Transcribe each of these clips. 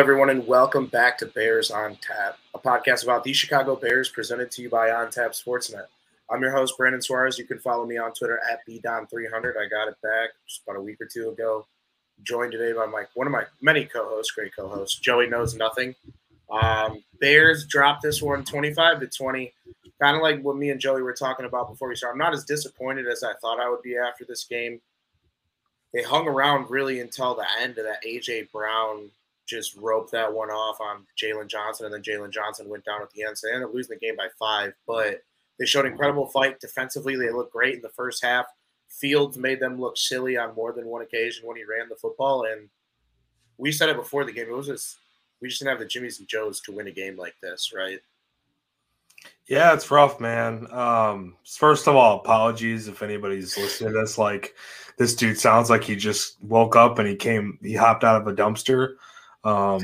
Everyone, and welcome back to Bears on Tap, a podcast about the Chicago Bears presented to you by On Tap Sportsnet. I'm your host, Brandon Suarez. You can follow me on Twitter at bdon300. I got it back just about a week or two ago. Joined today by my one of my many co-hosts, great co-hosts, Joey knows nothing. Um, Bears dropped this one 25 to 20. Kind of like what me and Joey were talking about before we started. I'm not as disappointed as I thought I would be after this game. They hung around really until the end of that AJ Brown just roped that one off on Jaylon Johnson, and then Jaylon Johnson went down at the end. So they ended up losing the game by five. But they showed incredible fight defensively. They looked great in the first half. Fields made them look silly on more than one occasion when he ran the football. And we said it before the game. It was just we just didn't have the Jimmys and Joes to win a game like this, right? Yeah, it's rough, man. Um, first of all, apologies if anybody's listening to this. Like, this dude sounds like he just woke up and he came, he hopped out of a dumpster. Um,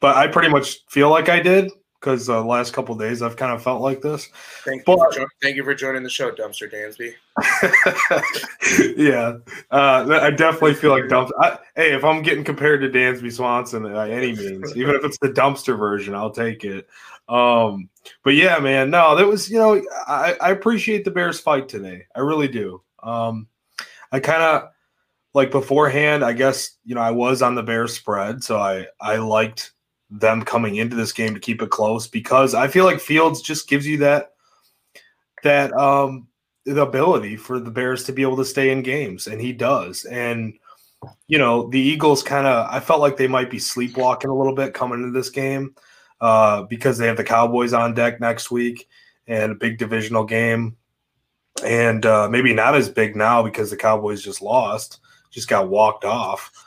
but I pretty much feel like I did because the last couple days I've kind of felt like this. Thank you, but, for, thank you for joining the show, Dumpster Dansby. yeah, uh, I definitely feel like dumpster. I, hey, if I'm getting compared to Dansby Swanson by any means, even if it's the dumpster version, I'll take it. Um, but yeah, man, no, that was you know I, I appreciate the Bears fight today. I really do. Um, I kind of like beforehand. I guess you know I was on the Bears spread, so I I liked them coming into this game to keep it close because I feel like Fields just gives you that that um the ability for the Bears to be able to stay in games, and he does. And you know the Eagles kind of I felt like they might be sleepwalking a little bit coming into this game uh, because they have the Cowboys on deck next week and a big divisional game, and uh, maybe not as big now because the Cowboys just lost, just got walked off.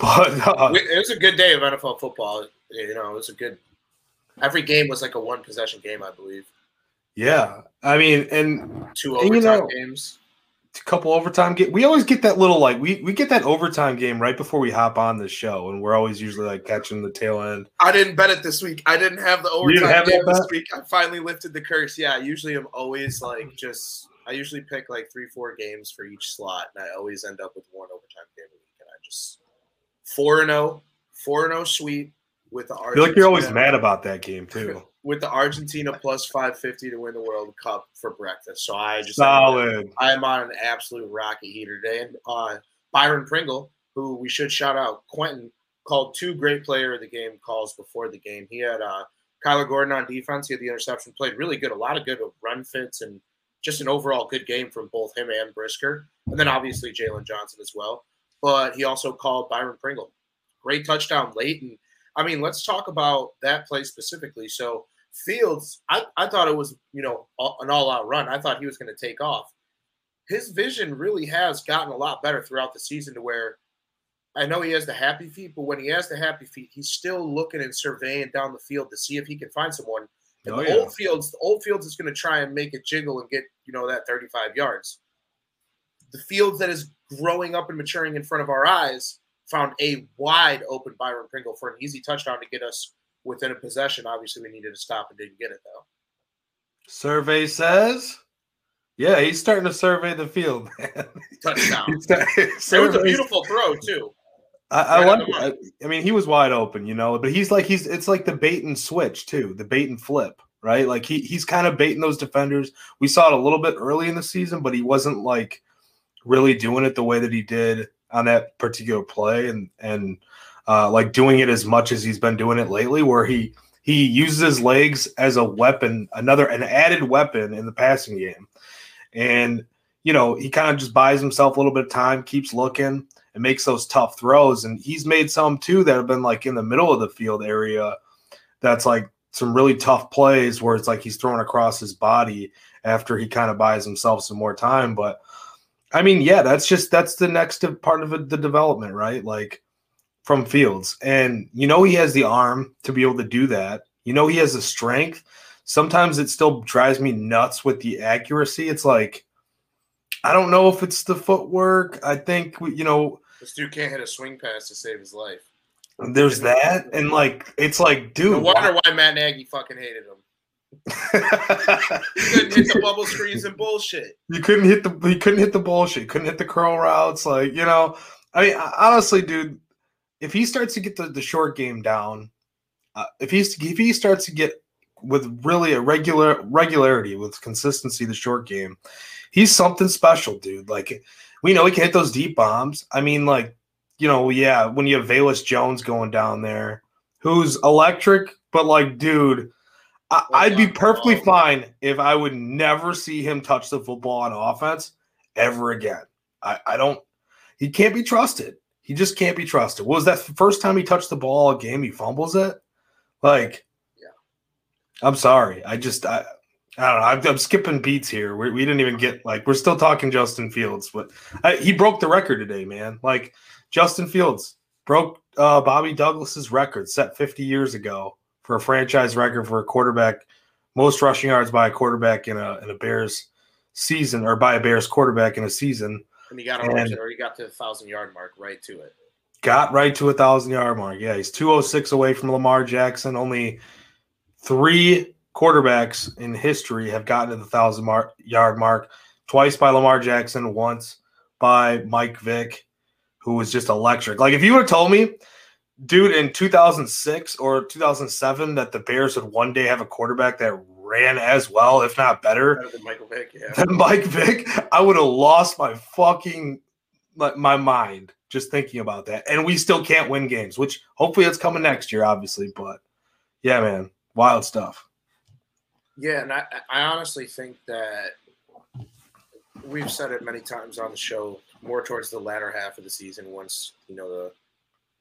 But uh, it was a good day of NFL football. You know, it was a good. Every game was like a one possession game, I believe. Yeah, I mean, and two overtime and, you know, games a couple overtime game. We always get that little like we we get that overtime game right before we hop on the show, and we're always usually like catching the tail end. I didn't bet it this week. I didn't have the overtime have game this week. I finally lifted the curse. Yeah, usually I'm always like just I usually pick like three four games for each slot, and I always end up with one overtime game a week, and I just four and zero, four and zero sweep with the. I feel like you're always mad about that game too. with the Argentina plus 550 to win the World Cup for breakfast. So I just solid. I am on an absolute rocket heater today. And uh, Byron Pringle, who we should shout out, Quentin called two great player of the game calls before the game. He had uh, Kyler Gordon on defense. He had the interception, played really good, a lot of good run fits, and just an overall good game from both him and Brisker. And then obviously Jaylon Johnson as well. But he also called Byron Pringle. Great touchdown late. And I mean, let's talk about that play specifically. So Fields, I, I thought it was, you know, an all out run. I thought he was going to take off. His vision really has gotten a lot better throughout the season to where I know he has the happy feet, but when he has the happy feet, he's still looking and surveying down the field to see if he can find someone. And oh, the yeah. old fields, the old fields is going to try and make it jiggle and get, you know, that 35 yards. The fields that is growing up and maturing in front of our eyes found a wide open Byron Pringle for an easy touchdown to get us within a possession. Obviously, we needed to stop and didn't get it though. Survey says, yeah, he's starting to survey the field, man. Touchdown. it was a beautiful throw too. I, I like. I, I mean, he was wide open, you know, but he's like he's it's like the bait and switch too, the bait and flip, right? Like he he's kind of baiting those defenders. We saw it a little bit early in the season, but he wasn't like really doing it the way that he did on that particular play, and and uh, like doing it as much as he's been doing it lately, where he he uses his legs as a weapon, another an added weapon in the passing game, and you know he kind of just buys himself a little bit of time, keeps looking, and makes those tough throws. And he's made some too that have been like in the middle of the field area. That's like some really tough plays where it's like he's throwing across his body after he kind of buys himself some more time. But I mean, yeah, that's just that's the next part of the development, right? Like from Fields. And you know he has the arm to be able to do that. You know he has the strength. Sometimes it still drives me nuts with the accuracy. It's like I don't know if it's the footwork. I think you know this dude can't hit a swing pass to save his life. There's that, and like it's like, dude. No wonder why Matt Nagy fucking hated him. you couldn't hit the bubble screens and bullshit. You couldn't hit the he couldn't hit the bullshit. Couldn't hit the curl routes. Like you know, I mean, honestly, dude, if he starts to get the, the short game down, uh, if he's if he starts to get with really a regular regularity with consistency the short game, he's something special, dude. Like we know he can hit those deep bombs. I mean, like you know, yeah, when you have Velus Jones going down there, who's electric, but like, dude. I, would be perfectly fine if I would never see him touch the football on offense ever again. I, I don't. He can't be trusted. He just can't be trusted. What was that first time he touched the ball a game? He fumbles it. Like, yeah. I'm sorry. I just I, I don't know. I'm, I'm skipping beats here. We, we didn't even get like we're still talking Justin Fields, but I, he broke the record today, man. Like Justin Fields broke uh, Bobby Douglas's record set 50 years ago for a franchise record for a quarterback, most rushing yards by a quarterback in a in a Bears season or by a Bears quarterback in a season. And he got and, or he got to the thousand yard mark right to it. Got right to a thousand yard mark. Yeah, he's 206 away from Lamar Jackson. Only three quarterbacks in history have gotten to the thousand yard mark. Twice by Lamar Jackson, once by Mike Vick, who was just electric. Like if you would have told me, dude, in 2006 or 2007 that the Bears would one day have a quarterback that ran as well, if not better, better than Michael Vick, yeah. than Mike Vick, I would have lost my fucking my mind just thinking about that. And we still can't win games, which hopefully it's coming next year, obviously. But yeah, man, wild stuff. Yeah, and I, I honestly think that we've said it many times on the show, more towards the latter half of the season, once you know the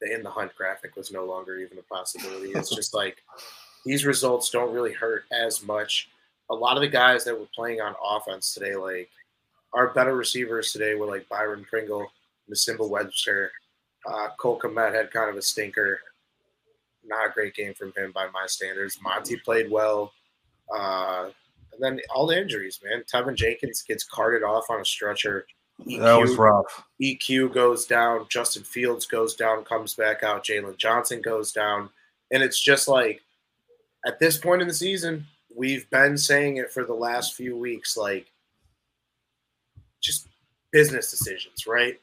the in the hunt graphic was no longer even a possibility. It's just like these results don't really hurt as much. A lot of the guys that were playing on offense today, like our better receivers today, were like Byron Pringle, Nsimba Webster, uh, Cole Kmet had kind of a stinker. Not a great game from him by my standards. Monty played well. Uh, and then all the injuries, man. Teven Jenkins gets carted off on a stretcher. EQ, that was rough. EQ goes down. Justin Fields goes down, comes back out. Jaylon Johnson goes down. And it's just like at this point in the season, we've been saying it for the last few weeks, like just business decisions, right?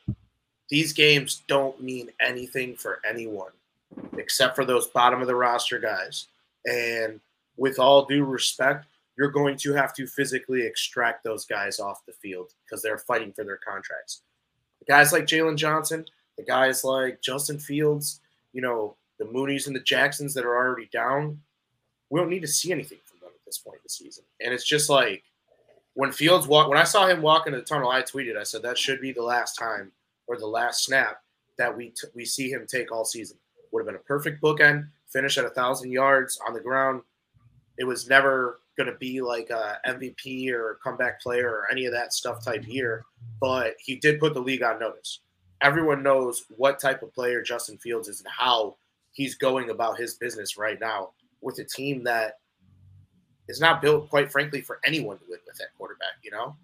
These games don't mean anything for anyone except for those bottom of the roster guys. And with all due respect, you're going to have to physically extract those guys off the field because they're fighting for their contracts. The guys like Jaylon Johnson, the guys like Justin Fields, you know, the Mooneys and the Jacksons that are already down, we don't need to see anything from them at this point in the season. And it's just like when Fields walk, when I saw him walk into the tunnel, I tweeted, I said that should be the last time or the last snap that we t- we see him take all season. Would have been a perfect bookend, finish at a thousand yards on the ground. It was never going to be like a MVP or comeback player or any of that stuff type year, but he did put the league on notice. Everyone knows what type of player Justin Fields is and how he's going about his business right now with a team that is not built, quite frankly, for anyone to win with that quarterback. You know?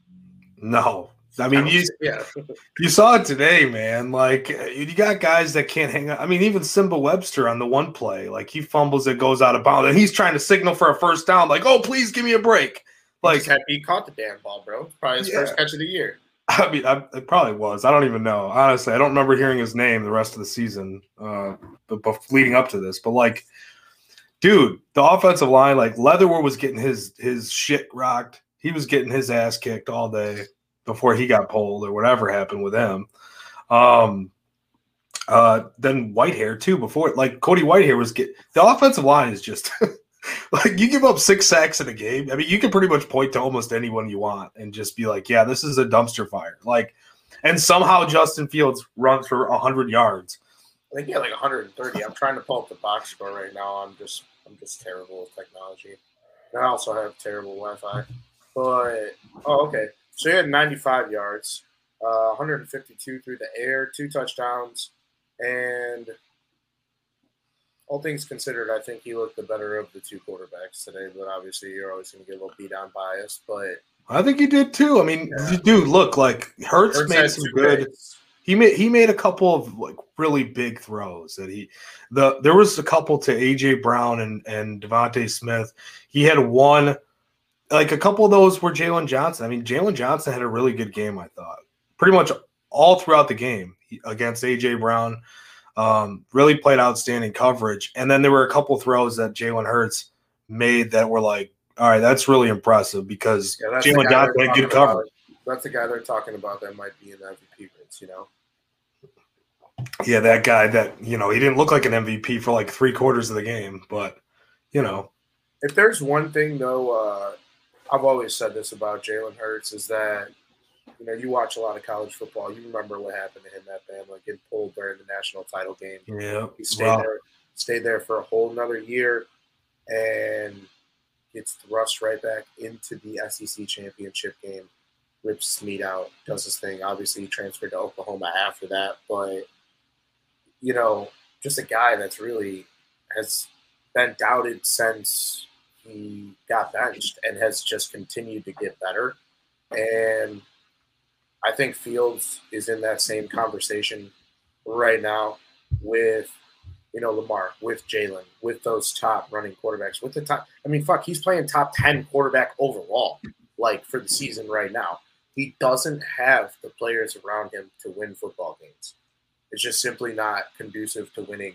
No, I mean, you yeah. you saw it today, man. Like you got guys that can't hang. Out. I mean, even Nsimba Webster on the one play, like he fumbles, it goes out of bounds, and he's trying to signal for a first down. Like, oh, please give me a break. Like he, he caught the damn ball, bro. Probably his yeah. first catch of the year. I mean, I, it probably was. I don't even know. Honestly, I don't remember hearing his name the rest of the season, uh, but, but leading up to this. But like, dude, the offensive line, like Leatherwood was getting his his shit rocked. He was getting his ass kicked all day before he got pulled or whatever happened with him. Um, uh, then Whitehair too. Before like Cody Whitehair was get the offensive line is just like you give up six sacks in a game. I mean, you can pretty much point to almost anyone you want and just be like, yeah, this is a dumpster fire. Like, and somehow Justin Fields runs for hundred yards. I think he had like 130. I'm trying to pull up the box score right now. I'm just I'm just terrible with technology. And I also have terrible Wi-Fi. But oh, okay. So he had 95 yards, uh, 152 through the air, two touchdowns, and all things considered, I think he looked the better of the two quarterbacks today. But obviously, you're always going to get a little beat down bias. But I think he did too. I mean, yeah. dude, look like Hurts, made some good. He made he made a couple of like really big throws that he the there was a couple to AJ Brown and and DeVonta Smith. He had one like a couple of those were Jaylon Johnson. I mean, Jaylon Johnson had a really good game, I thought, pretty much all throughout the game against AJ Brown. Um, really played outstanding coverage. And then there were a couple throws that Jalen Hurts made that were like, all right, that's really impressive because Yeah, Jaylon Johnson had good about. coverage. That's the guy they're talking about that might be an MVP race, you know? Yeah, that guy that, you know, he didn't look like an MVP for like three quarters of the game, but, you know, If there's one thing, though, uh, I've always said this about Jalen Hurts is that, you know, you watch a lot of college football. You remember what happened to him at Bama, getting pulled during the national title game. yeah. He stayed there, stayed there for a whole another year, and gets thrust right back into the SEC championship game. Rips meat out, does his thing. Obviously, he transferred to Oklahoma after that, but you know, just a guy that's really has been doubted since he got benched and has just continued to get better. And I think Fields is in that same conversation right now with you know, Lamar, with Jalen, with those top running quarterbacks, with the top. I mean, fuck, he's playing top 10 quarterback overall, like for the season right now. He doesn't have the players around him to win football games. It's just simply not conducive to winning,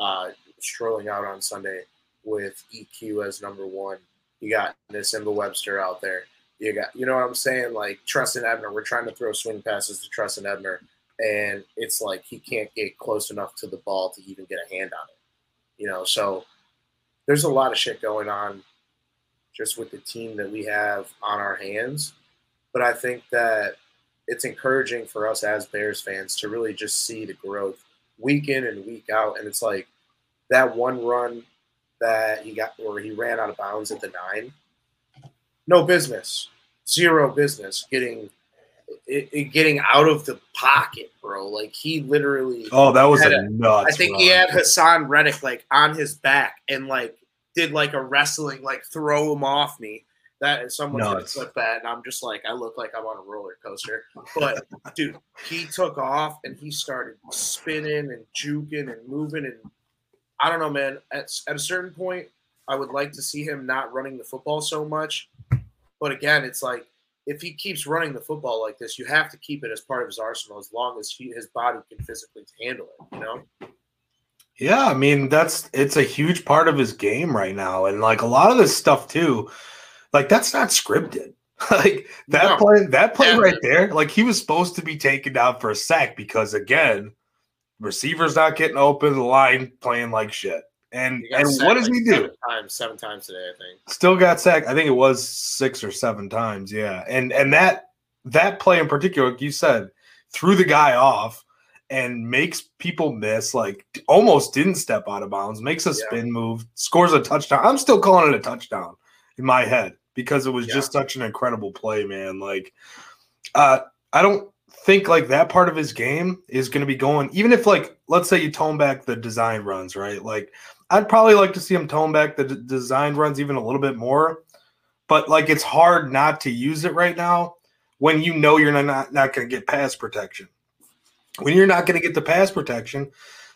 uh, strolling out on Sunday with EQ as number one. You got Nsimba Webster out there. You got, you know what I'm saying? Like Trestan Ebner. We're trying to throw swing passes to Trestan Ebner and it's like he can't get close enough to the ball to even get a hand on it. You know, so there's a lot of shit going on just with the team that we have on our hands. But I think that it's encouraging for us as Bears fans to really just see the growth week in and week out. And it's like that one run that he got or he ran out of bounds at the nine. No business. Zero business getting it, it getting out of the pocket, bro. Like he literally. oh, that was a a- nuts. I think run. he had Haason Reddick like on his back and like did like a wrestling like throw him off me. That someone's gonna clip that, and I'm just like I look like I'm on a roller coaster. But dude, he took off and he started spinning and juking and moving and I don't know, man. At at a certain point, I would like to see him not running the football so much. But again, it's like if he keeps running the football like this, you have to keep it as part of his arsenal as long as he, his body can physically handle it. You know. Yeah, I mean that's it's a huge part of his game right now, and like a lot of this stuff too, like that's not scripted. like that No. play, that play Yeah. right there, like he was supposed to be taken down for a sack because again, receivers not getting open, the line playing like shit, and and what does like he do? Seven times, seven times today, I think. Still got sacked. I think it was six or seven times. Yeah, and and that that play in particular, like you said, threw the guy off and makes people miss. Like almost didn't step out of bounds, makes a Yeah. spin move, scores a touchdown. I'm still calling it a touchdown in my head because it was Yeah. just such an incredible play, man. Like, uh, I don't think like that part of his game is going to be going. Even if like, let's say you tone back the design runs, right? Like, I'd probably like to see him tone back the d- design runs even a little bit more. But like, it's hard not to use it right now when you know you're not not going to get pass protection. When you're not going to get the pass protection,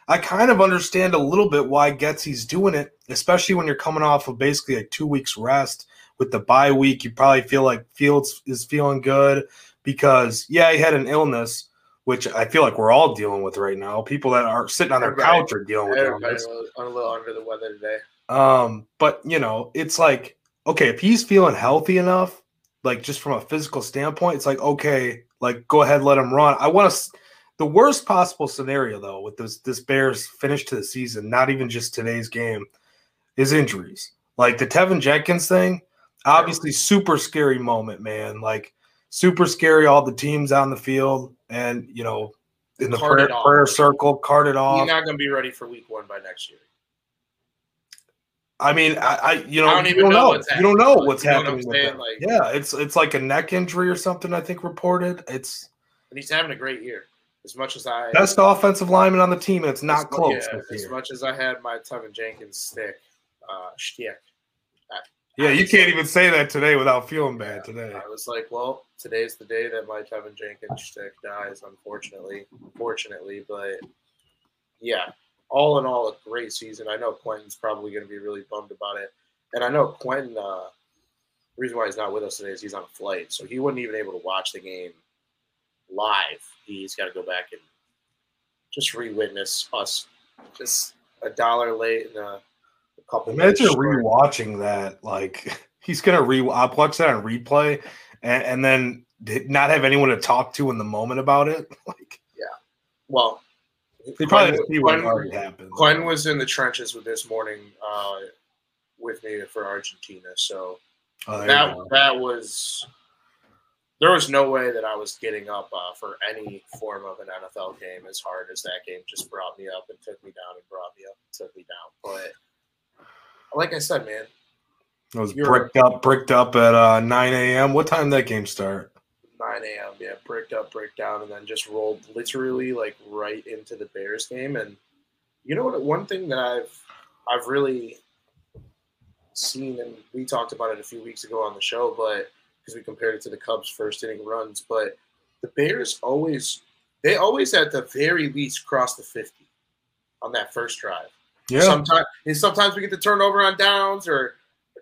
I kind of understand a little bit why Getsy's doing it, especially when you're coming off of basically like two weeks rest with the bye week. You probably feel like Fields is feeling good because yeah, he had an illness, which I feel like we're all dealing with right now. People that are sitting on their Everybody- couch are dealing with illness. a little under the weather today. Um, but you know, it's like okay, if he's feeling healthy enough, like just from a physical standpoint, it's like okay, like go ahead, let him run. I want to. The worst possible scenario, though, with this this Bears finish to the season, not even just today's game, is injuries. Like the Teven Jenkins thing, obviously super scary moment, man. Like super scary. All the teams on the field, and you know, in the prayer, prayer circle, carted off. He's not going to be ready for week one by next year. I mean, I, I you know, I don't you even don't know know. You don't know happening. what's know happening. With him. Like- yeah, it's it's like a neck injury or something. I think reported. It's And he's having a great year. As much as I best offensive lineman on the team, and it's not as- close. yeah, as year. much as I had my Teven Jenkins stick, uh, shtick, yeah, you can't even say that today without feeling bad today. I was like, well, today's the day that my Teven Jenkins stick dies, unfortunately. Unfortunately, but yeah, all in all, a great season. I know Quentin's probably going to be really bummed about it, and I know Quentin. Uh, the reason why he's not with us today is he's on a flight, so he wasn't even able to watch the game live. He's got to go back and just re-witness us just a dollar late and a couple. Imagine rewatching that. Like he's gonna re. I'll watch that on replay, and, and then not have anyone to talk to in the moment about it. like, yeah. Well, they probably see what already happened. Glenn was in the trenches with this morning uh, with me for Argentina, so oh, that that was there was no way that I was getting up uh, for any form of an NFL game as hard as that game just brought me up and took me down and brought me up and took me down. But like I said, man, it was bricked up, bricked up at uh, 9 a.m. What time did that game start? 9 a.m. Yeah, bricked up, bricked down, and then just rolled literally like right into the Bears game. And you know what? One thing that I've I've really seen, and we talked about it a few weeks ago on the show, but because we compared it to the Cubs' first inning runs. But the Bears always, they always at the very least cross the 50 on that first drive. Yeah. Sometimes, and sometimes we get the turnover on downs or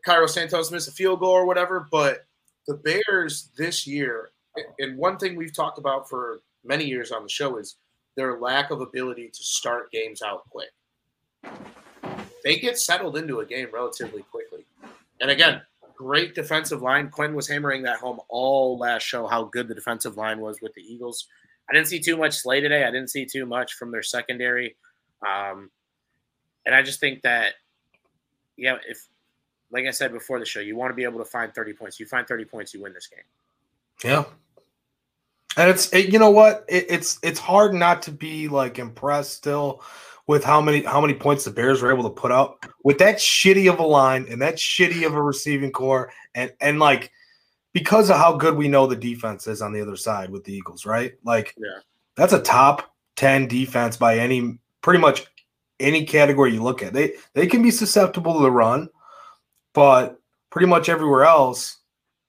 Cairo Santos miss a field goal or whatever. But the Bears this year, and one thing we've talked about for many years on the show is their lack of ability to start games out quick. They get settled into a game relatively quickly. And again, great defensive line. Quinn was hammering that home all last show how good the defensive line was with the Eagles. I didn't see too much Slay today. I didn't see too much from their secondary. Um, and I just think that, yeah, if, like I said before the show, you want to be able to find 30 points. You find 30 points, you win this game. Yeah. And it's, it, you know what? It, it's, it's hard not to be like impressed still with how many how many points the Bears were able to put up with that shitty of a line and that shitty of a receiving core and and like because of how good we know the defense is on the other side with the Eagles, right? Like yeah. that's a top 10 defense by any pretty much any category you look at. They they can be susceptible to the run, but pretty much everywhere else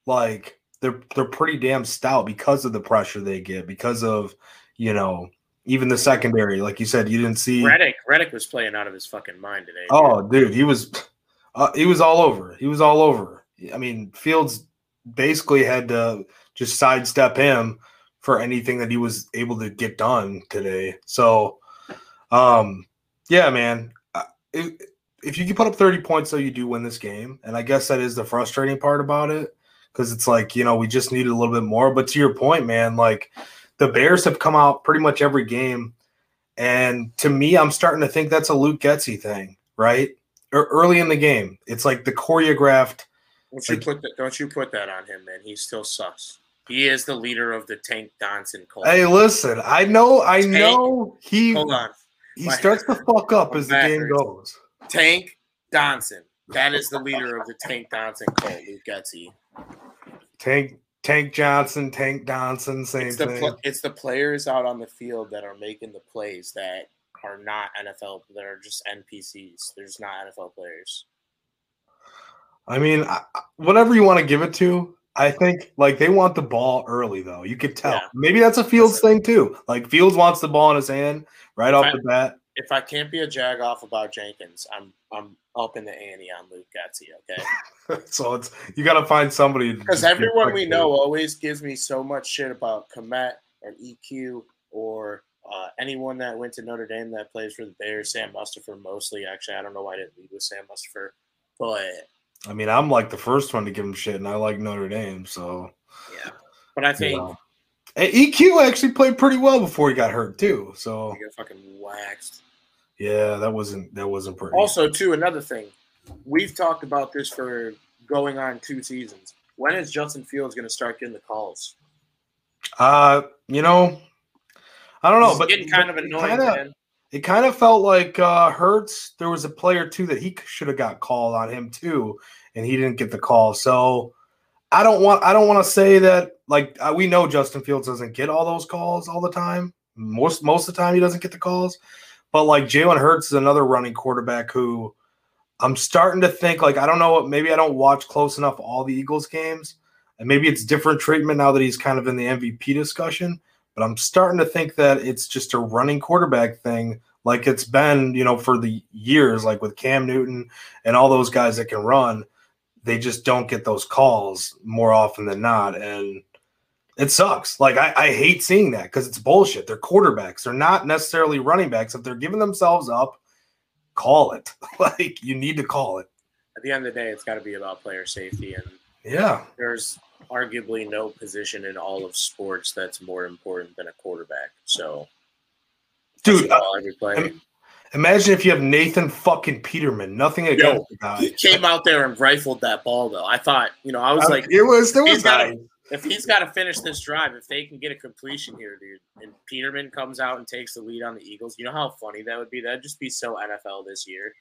like they're they're pretty damn stout because of the pressure they get, because of, you know, even the secondary, like you said, you didn't see Reddick. Reddick was playing out of his fucking mind today. Oh, dude, he was, uh, he was all over. He was all over. I mean, Fields basically had to just sidestep him for anything that he was able to get done today. So, um, yeah, man, uh, if, if you can put up 30 points, though, you do win this game. And I guess that is the frustrating part about it because it's like, you know, we just needed a little bit more. But to your point, man, like, the Bears have come out pretty much every game. And to me, I'm starting to think that's a Luke Getsy thing, right? Or early in the game. It's like the choreographed. Don't you, like, put that, don't you put that on him, man. He still sucks. He is the leader of the Tank Dodson cult. Hey, listen, I know, I Tank, know he hold on. He My starts to fuck up as the game goes. Tank Dodson. That is the leader of the Tank Dodson cult, Luke Getsy. Tank Tank Johnson, Tank Johnson, same it's the thing. Pl- it's the players out on the field that are making the plays that are not NFL, that are just NPCs. There's not NFL players. I mean, whatever you want to give it to, I think like they want the ball early though. You could tell. Yeah. Maybe that's a Fields that's thing too. Like Fields wants the ball in his hand right if off I, the bat. If I can't be a jag off about Jenkins, I'm I'm up in the ante on Luke Getsy. Okay. so it's you got to find somebody because everyone we know always gives me so much shit about Kmet and EQ or uh, anyone that went to Notre Dame that plays for the Bears. Sam Mustipher mostly. Actually, I don't know why I didn't lead with Sam Mustipher, but I mean, I'm like the first one to give him shit, and I like Notre Dame, so yeah. But I think. EQ actually played pretty well before he got hurt too. So he got fucking waxed. Yeah, that wasn't that wasn't pretty. Also, too, another thing, we've talked about this for going on two seasons. When is Justin Fields going to start getting the calls? Uh, you know, I don't know, He's but getting kind of annoying, kinda, man. It kind of felt like uh Hurts. There was a player too that he should have got called on him too, and he didn't get the call. So I don't want I don't want to say that like uh, we know Justin Fields doesn't get all those calls all the time. Most most of the time he doesn't get the calls. But like Jalen Hurts is another running quarterback who I'm starting to think like I don't know maybe I don't watch close enough all the Eagles games and maybe it's different treatment now that he's kind of in the MVP discussion but I'm starting to think that it's just a running quarterback thing like it's been you know for the years like with Cam Newton and all those guys that can run they just don't get those calls more often than not and It sucks. Like I, I hate seeing that because it's bullshit. They're quarterbacks. They're not necessarily running backs. If they're giving themselves up, call it. like you need to call it. At the end of the day, it's got to be about player safety, and Yeah. there's arguably no position in all of sports that's more important than a quarterback. So, Dude, that's uh, all every play. I'm- imagine if you have Nathan fucking Peterman. Nothing against the guy. he came out there and rifled that ball, though. I thought, you know, I was uh, like, it was there was he's got guys. if he's got to finish this drive, if they can get a completion here, dude, and Peterman comes out and takes the lead on the Eagles, you know how funny that would be? That'd just be so NFL this year.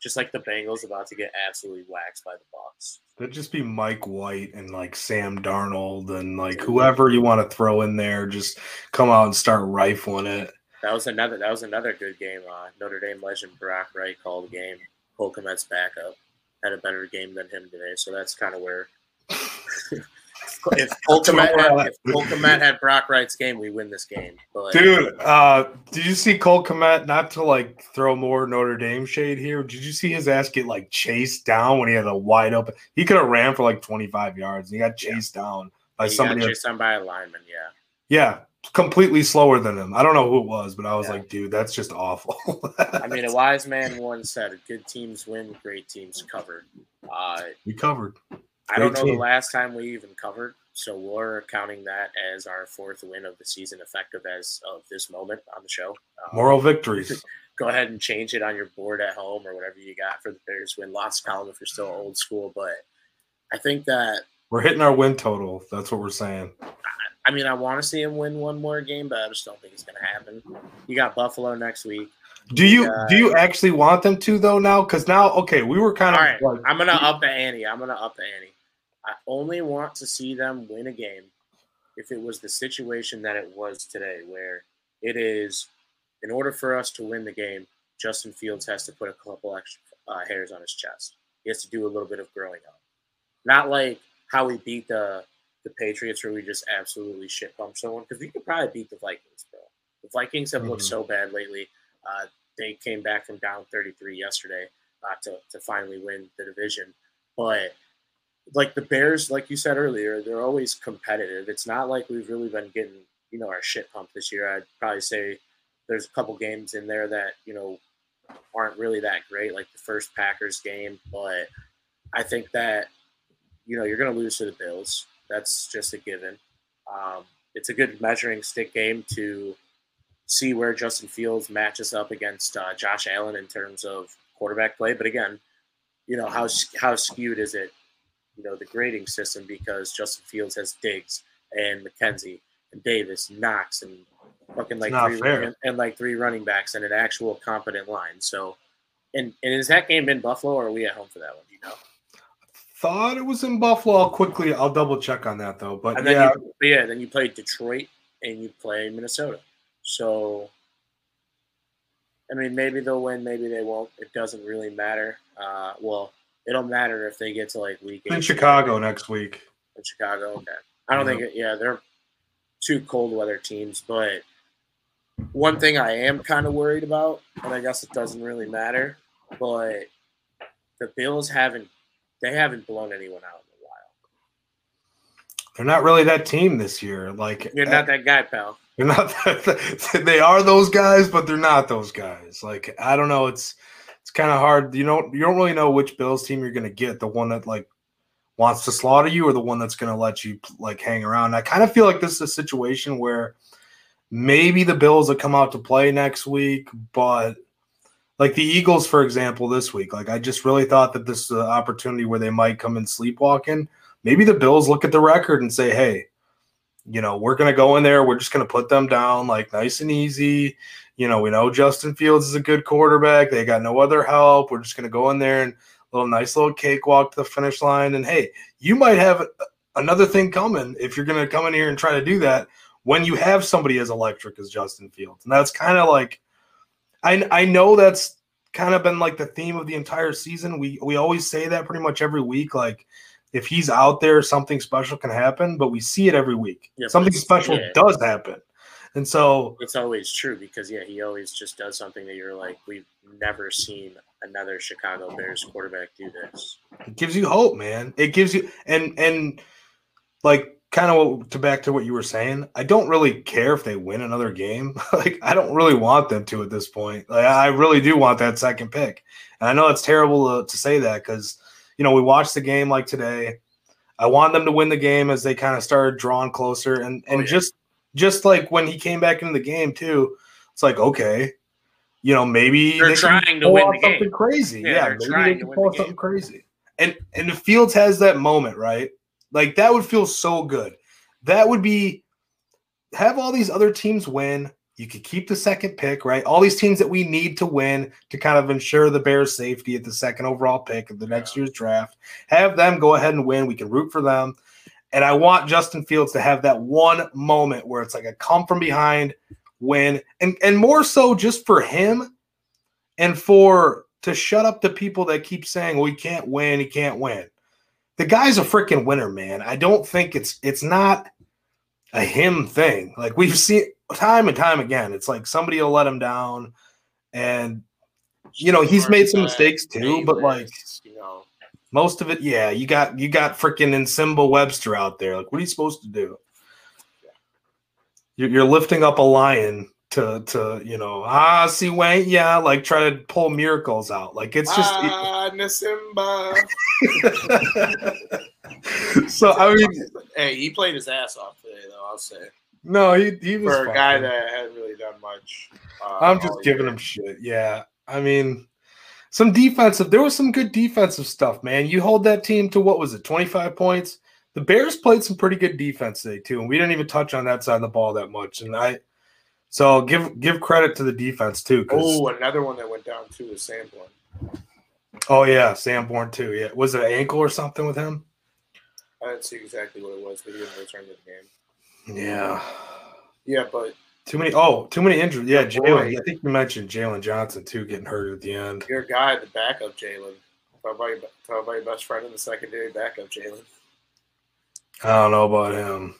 Just like the Bengals about to get absolutely waxed by the Bucks. It'd just be Mike White and like Sam Darnold and like whoever you want to throw in there. Just come out and start rifling it. That was another. That was another good game. Uh, Notre Dame legend Brock Wright called the game. Cole Kmet's backup had a better game than him today, so that's kind of where. if Cole Kmet had, if Cole had Brock Wright's game, we win this game. But Dude, uh, did you see Cole Kmet? Not to like throw more Notre Dame shade here. Did you see his ass get like chased down when he had a wide open? He could have ran for like 25 yards. And he got chased down by he got somebody. chased down by a lineman. Yeah. yeah, completely slower than him. I don't know who it was, but I was Yeah. like, dude, that's just awful. I mean, a wise man once said, "Good teams win, great teams cover." Uh, we covered. I don't know the last time we even covered, so we're counting that as our fourth win of the season, effective as of this moment on the show. Um, Moral victories. go ahead and change it on your board at home or whatever you got for the Bears win loss column if you're still old school. But I think that We're hitting our win total. That's what we're saying. I mean I want to see him win one more game, but I just don't think it's going to happen. You got Buffalo next week. Do you Yeah. do you actually want them to though now? Because now, okay, we were kind of right, like, I'm gonna up the ante. I'm gonna up the ante. I only want to see them win a game if it was the situation that it was today, where it is in order for us to win the game, Justin Fields has to put a couple extra uh, hairs on his chest. He has to do a little bit of growing up. Not like how we beat the the Patriots, where we just absolutely shit pump someone. Because we could probably beat the Vikings, bro. The Vikings have looked Mhm. so bad lately. Uh, they came back from down 33 yesterday uh, to to finally win the division, but like the Bears, like you said earlier, they're always competitive. It's not like we've really been getting, you know, our shit pumped this year. I'd probably say there's a couple games in there that, you know, aren't really that great, like the first Packers game. But I think that, you know, you're going to lose to the Bills. That's just a given. Um, it's a good measuring stick game to see where Justin Fields matches up against uh, Josh Allen in terms of quarterback play. But again, you know, how, how skewed is it you know the grading system because Justin Fields has Diggs and McKenzie and Davis, Knox, and fucking like three and, and like three running backs and an actual competent line. So, and and is that game in Buffalo or are we at home for that one? do You know, I thought it was in Buffalo. I'll quickly, I'll double check on that though. But and then yeah, you, yeah, then you play Detroit and you play Minnesota. So, I mean, maybe they'll win, maybe they won't. It doesn't really matter. Uh, well, it'll matter if they get to like week in. Chicago next week. in Chicago. Okay. I don't Yeah. think, it, yeah, they're two cold weather teams. But one thing I am kind of worried about, and I guess it doesn't really matter, but the Bills haven't, they haven't blown anyone out in a while. They're not really that team this year. Like You're not eh, that guy, pal. They're not. That, they are those guys, but they're not those guys. Like I don't know. It's it's kind of hard. You don't you don't really know which Bills team you're going to get. The one that like wants to slaughter you, or the one that's going to let you like hang around. I kind of feel like this is a situation where maybe the Bills will come out to play next week, but like the Eagles, for example, this week. Like I just really thought that this is an opportunity where they might come in sleepwalking. Maybe the Bills look at the record and say, "Hey." you know, we're going to go in there. We're just going to put them down like nice and easy. You know, we know Justin Fields is a good quarterback. They got no other help. We're just going to go in there and a little nice little cakewalk to the finish line. And hey, you might have another thing coming if you're going to come in here and try to do that when you have somebody as electric as Justin Fields. And that's kind of like, I, I know that's kind of been like the theme of the entire season. We, we always say that pretty much every week. Like, if he's out there, something special can happen, but we see it every week. Yeah, something special yeah. does happen. And so, It's always true because, yeah, he always just does something that you're like, we've never seen another Chicago Bears quarterback do this. it gives you hope, man. It gives you and and like kind of to back to what you were saying. I don't really care if they win another game. like I don't really want them to at this point. Like I really do want that second pick. And I know it's terrible to, to say that because you know we watched the game like today. I want them to win the game as they kind of started drawing closer and and oh, yeah. just just like when he came back into the game too, it's like okay, you know maybe they're they trying to win the something game. crazy. Yeah, yeah maybe they can pull something crazy. And and the Fields has that moment right like that would feel so good. That would be have all these other teams win. You could keep the second pick, right? All these teams that we need to win to kind of ensure the Bears' safety at the second overall pick of the next year's draft. Have them go ahead and win. We can root for them. And I want Justin Fields to have that one moment where it's like a come from behind win, and and more so just for him and for to shut up the people that keep saying, "Well, he can't win, he can't win." the guy's a freaking winner, man. I don't think it's it's not a him thing. Like we've seen time and time again. It's like somebody will let him down, and you know he's made some mistakes too. But like most of it, yeah, you got you got freaking Nsimba Webster out there. Like, what are you supposed to do? You're, you're lifting up a lion to to you know ah see Wayne yeah like try to pull miracles out like it's just ah it, so I mean hey he played his ass off today though I'll say no he he was for a guy that hadn't really done much uh, I'm just giving year. him shit yeah I mean some defensive there was some good defensive stuff man you hold that team to what was it 25 points the Bears played some pretty good defense today too and we didn't even touch on that side of the ball that much and I so give give credit to the defense too. Oh, another one that went down too is Sanborn. Oh yeah, Sanborn too. Yeah, was it an ankle or something with him? I didn't see exactly what it was, but he didn't return to the game. Yeah. Yeah, but too many. Oh, too many injuries. Yeah, oh, Jalen. I think you mentioned Jaylon Johnson too, getting hurt at the end. Your guy, the backup Jalen. Talk about, your, talk about your best friend in the secondary backup, Jalen. I don't know about him.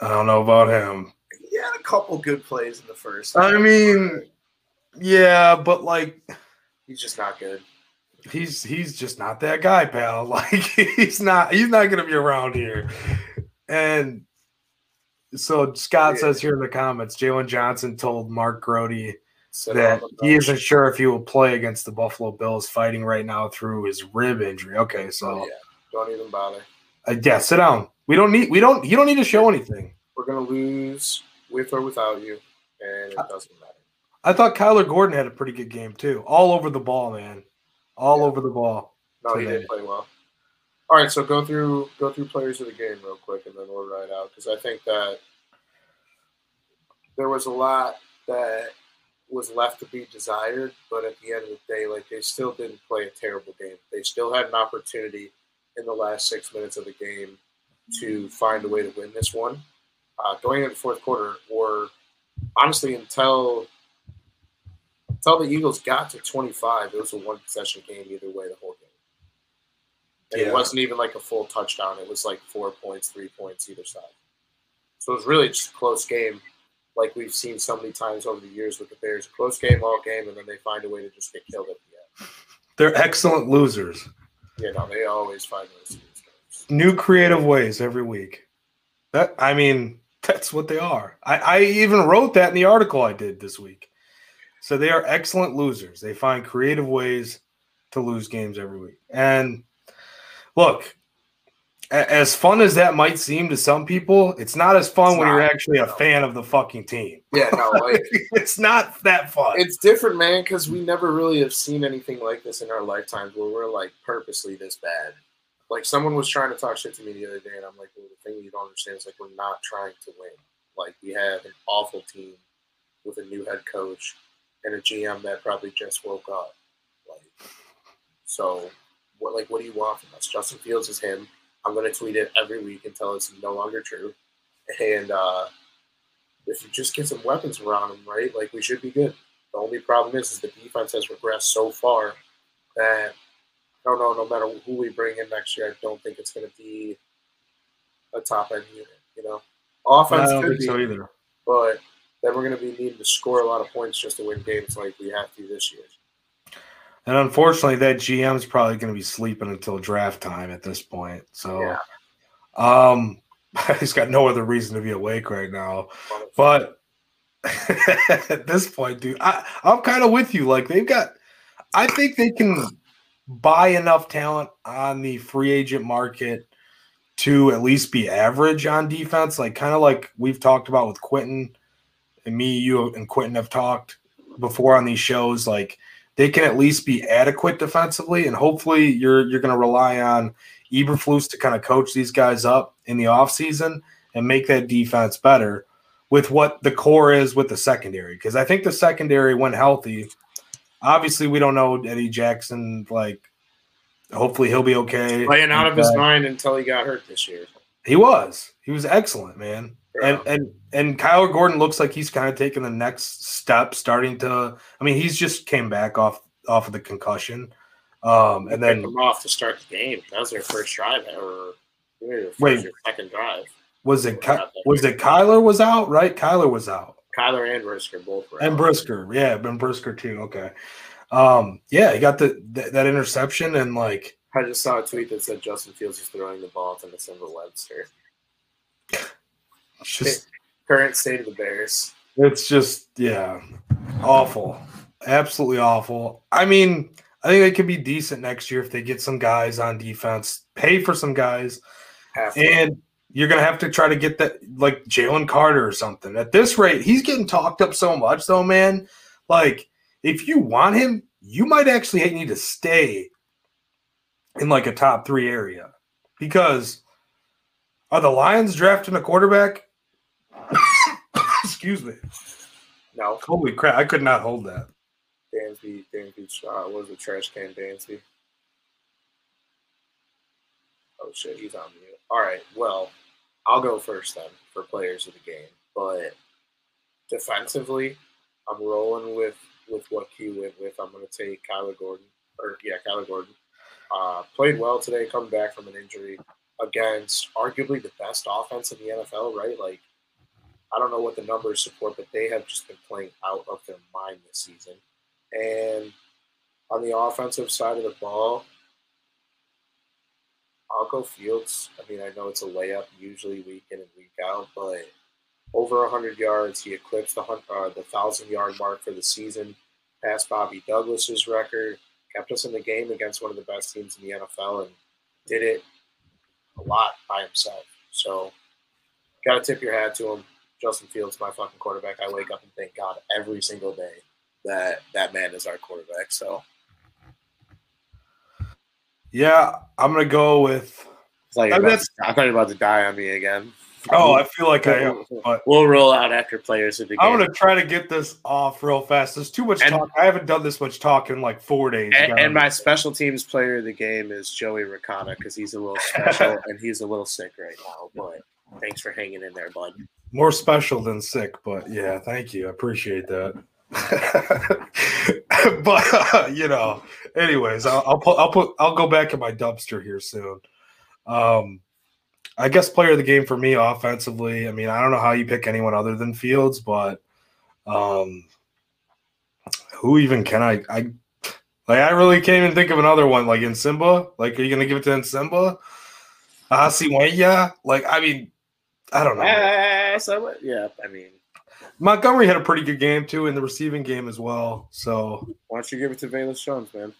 I don't know about him he had a couple good plays in the first. I mean, yeah, but like he's just not good. He's he's just not that guy, pal. Like he's not he's not gonna be around here. And so Scott yeah. says here in the comments, Jaylon Johnson told Mark Grote that he isn't sure if he will play against the Buffalo Bills fighting right now through his rib injury. Okay, so yeah. don't even bother. Uh, yeah, sit down. We don't need we don't you don't need to show anything. We're gonna lose with or without you, and it doesn't matter. I thought Kyler Gordon had a pretty good game too. All over the ball, man. All yeah. over the ball. No, today. he did play well. All right, so go through go through players of the game real quick, and then we'll ride out because I think that there was a lot that was left to be desired, but at the end of the day, like they still didn't play a terrible game. They still had an opportunity in the last six minutes of the game to find a way to win this one uh, going into the fourth quarter, or honestly until until the Eagles got to 25, it was a one possession game either way the whole yeah. it wasn't even like a full touchdown. It was like four points, three points either side. So it was really just a close game, like we've seen so many times over the years with the Bears. Close game all game, and then they find a way to just get killed at the end. They're excellent losers. Yeah, no, they always find ways to lose New creative ways every week. That I mean, that's what they are. I, I even wrote that in the article I did this week. So they are excellent losers. They find creative ways to lose games every week. And look, as fun as that might seem to some people, it's not as fun it's when not, you're actually a fan of the fucking team. Yeah, no, like it's not that fun. It's different, man, because we never really have seen anything like this in our lifetimes where we're like purposely this bad. Like someone was trying to talk shit to me the other day, and I'm like, well, the thing you don't understand is like we're not trying to win. Like we have an awful team with a new head coach and a GM that probably just woke up. Like, so what? Like, what do you want from us? Justin Fields is him. I'm gonna tweet it every week until it's no longer true. And uh, if you just get some weapons around him, right? Like we should be good. The only problem is, is the defense has regressed so far that I don't know. No matter who we bring in next year, I don't think it's going to be a top end unit. You know, offense could be, so either. but then we're going to be needing to score a lot of points just to win games like we have to this year. And unfortunately, that GM is probably going to be sleeping until draft time at this point. So, yeah. Um, he's got no other reason to be awake right now. But at this point, dude, I, I'm kind of with you. Like they've got, I think they can buy enough talent on the free agent market to at least be average on defense. Like kind of like we've talked about with Quentin and me, you and Quentin have talked before on these shows. Like they can at least be adequate defensively, and hopefully you're you're going to rely on Eberflus to kind of coach these guys up in the offseason and make that defense better with what the core is with the secondary. Because I think the secondary, when healthy, obviously we don't know Eddie Jackson. Like, hopefully he'll be okay. Playing out of his mind until he got hurt this year. He was. He was excellent, man. And and and Kyler Gordon looks like he's kind of taking the next step, starting to. I mean, he's just came back off off of the concussion, um, and then them off to start the game. That was their first drive, or first wait, second drive. Was it was it Kyler was out? Right, Kyler was out. Kyler and Brisker both were. And out. Brisker, yeah, Ben Brisker too. Okay, um, yeah, he got the, the, that interception and like. I just saw a tweet that said Justin Fields is throwing the ball to Nsimba Webster. Just current state of the Bears. It's just yeah, awful, absolutely awful. I mean, I think they could be decent next year if they get some guys on defense, pay for some guys, and you're gonna have to try to get that like Jalen Carter or something. At this rate, he's getting talked up so much, though, man. Like, if you want him, you might actually need to stay in like a top three area because are the Lions drafting a quarterback? Excuse me. No. Holy crap! I could not hold that. Dansby, Dansby, uh, was the trash can Dansby? Oh shit, he's on mute. All right, well, I'll go first then for players of the game. But defensively, I'm rolling with with what Q went with. I'm going to take Kyler Gordon, or yeah, Kyler Gordon. Uh, played well today, coming back from an injury against arguably the best offense in the NFL, right? Like, I don't know what the numbers support, but they have just been playing out of their mind this season. And on the offensive side of the ball, I'll go Fields. I mean, I know it's a layup usually week in and week out, but over 100 yards, he eclipsed the uh, the thousand yard mark for the season, passed Bobby Douglass's record, kept us in the game against one of the best teams in the NFL, and did it a lot by himself. So, got to tip your hat to him. Justin Fields, my fucking quarterback. I wake up and thank God every single day that that man is our quarterback. So, yeah, I'm gonna go with. Like I, thought you were about to die on me again. Oh, I feel like I am. But we'll roll out after players of the game. I'm gonna try to get this off real fast. There's too much and, talk. I haven't done this much talk in like four days. And, and my special teams player of the game is Joey Ricana because he's a little special and he's a little sick right now. But thanks for hanging in there, bud. More special than sick, but yeah, thank you. I appreciate that. but uh, you know, anyways, I'll, I'll put I'll put I'll go back in my dumpster here soon. Um, I guess player of the game for me offensively. I mean, I don't know how you pick anyone other than Fields, but um, who even can I? I like I really can't even think of another one. Like Nsimba, like are you gonna give it to Nsimba? Asiwanya? Like I mean, I don't know. Uh, so, yeah, I mean. Montgomery had a pretty good game too in the receiving game as well. So why don't you give it to Velus Jones, man?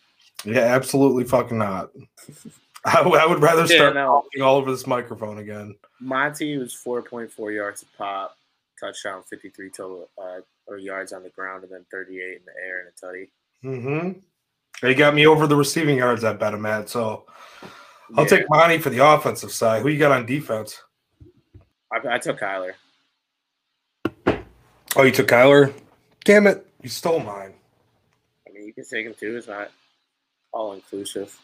Yeah, absolutely fucking not. I, I would rather start yeah, no. talking all over this microphone again. Monty was 4.4 yards a pop, touchdown, 53 total uh, or yards on the ground, and then 38 in the air and a tutty. Mm-hmm. They got me over the receiving yards. I bet him at. So I'll yeah. take Monty for the offensive side. Who you got on defense? I, I took Kyler. Oh, you took Kyler? Damn it! You stole mine. I mean, you can take him too. It's not all inclusive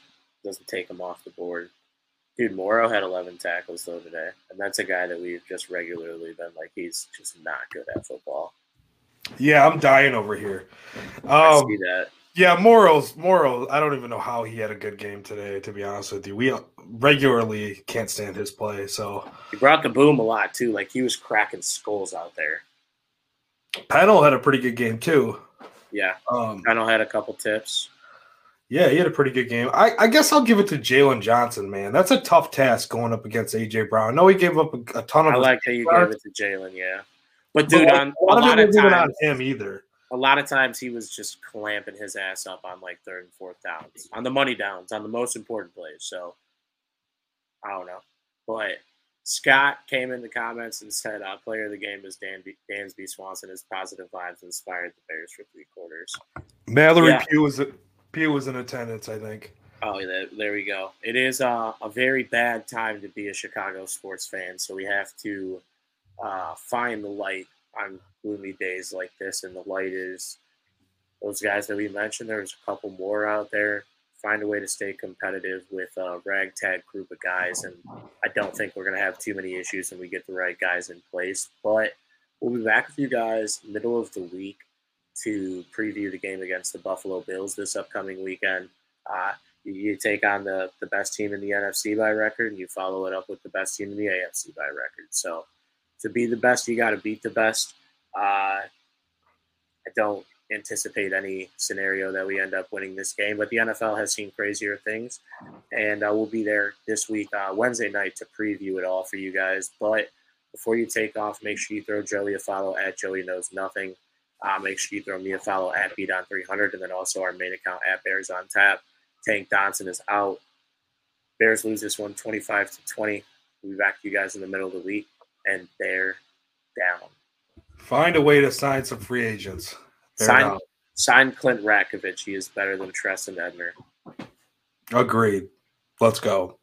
doesn't take him off the board. Dude, Morrow had 11 tackles though today, and that's a guy that we've just regularly been like he's just not good at football. Yeah, I'm dying over here. Um, I see that. Yeah, Morrow's Morrow. I don't even know how he had a good game today. To be honest with you, we regularly can't stand his play. So he brought the boom a lot too. Like he was cracking skulls out there. Pennel had a pretty good game too. Yeah, um, Pennel had a couple tips. Yeah, he had a pretty good game. I, I guess I'll give it to Jaylon Johnson, man. That's a tough task going up against AJ Brown. I know he gave up a, a ton of. I like how you gave it to Jaylon, yeah. But dude, but on, a lot, a lot of, times, on him either. A lot of times he was just clamping his ass up on like third and fourth downs, on the money downs, on the most important plays. So I don't know, but Scott came in the comments and said, uh, "Player of the game is Dan B- Dansby Swanson. His positive vibes inspired the Bears for three quarters." Mallory yeah. Pugh was Pugh was in attendance, I think. Oh, there, we go. It is uh, a very bad time to be a Chicago sports fan, so we have to uh, find the light on gloomy days like this, and the light is those guys that we mentioned. There's a couple more out there. Find a way to stay competitive with a ragtag group of guys, and I don't think we're going to have too many issues when we get the right guys in place. But we'll be back with you guys middle of the week to preview the game against the Buffalo Bills this upcoming weekend. Uh, you, take on the, the best team in the NFC by record, and you follow it up with the best team in the AFC by record. So to be the best, you got to beat the best. Uh, I don't anticipate any scenario that we end up winning this game, but the NFL has seen crazier things, and uh, we'll be there this week, uh, Wednesday night, to preview it all for you guys. But before you take off, make sure you throw Joey a follow at Joey Knows Nothing. Uh, make sure you throw me a follow at BDon300 and then also our main account at Bears on Tap. Tank Donson is out. Bears lose this one 25 to 20. We'll be back to you guys in the middle of the week, and they're down. Find a way to sign some free agents. sign, sign Clint Ratkovich. He is better than Trestan Ebner. Agreed. Let's go.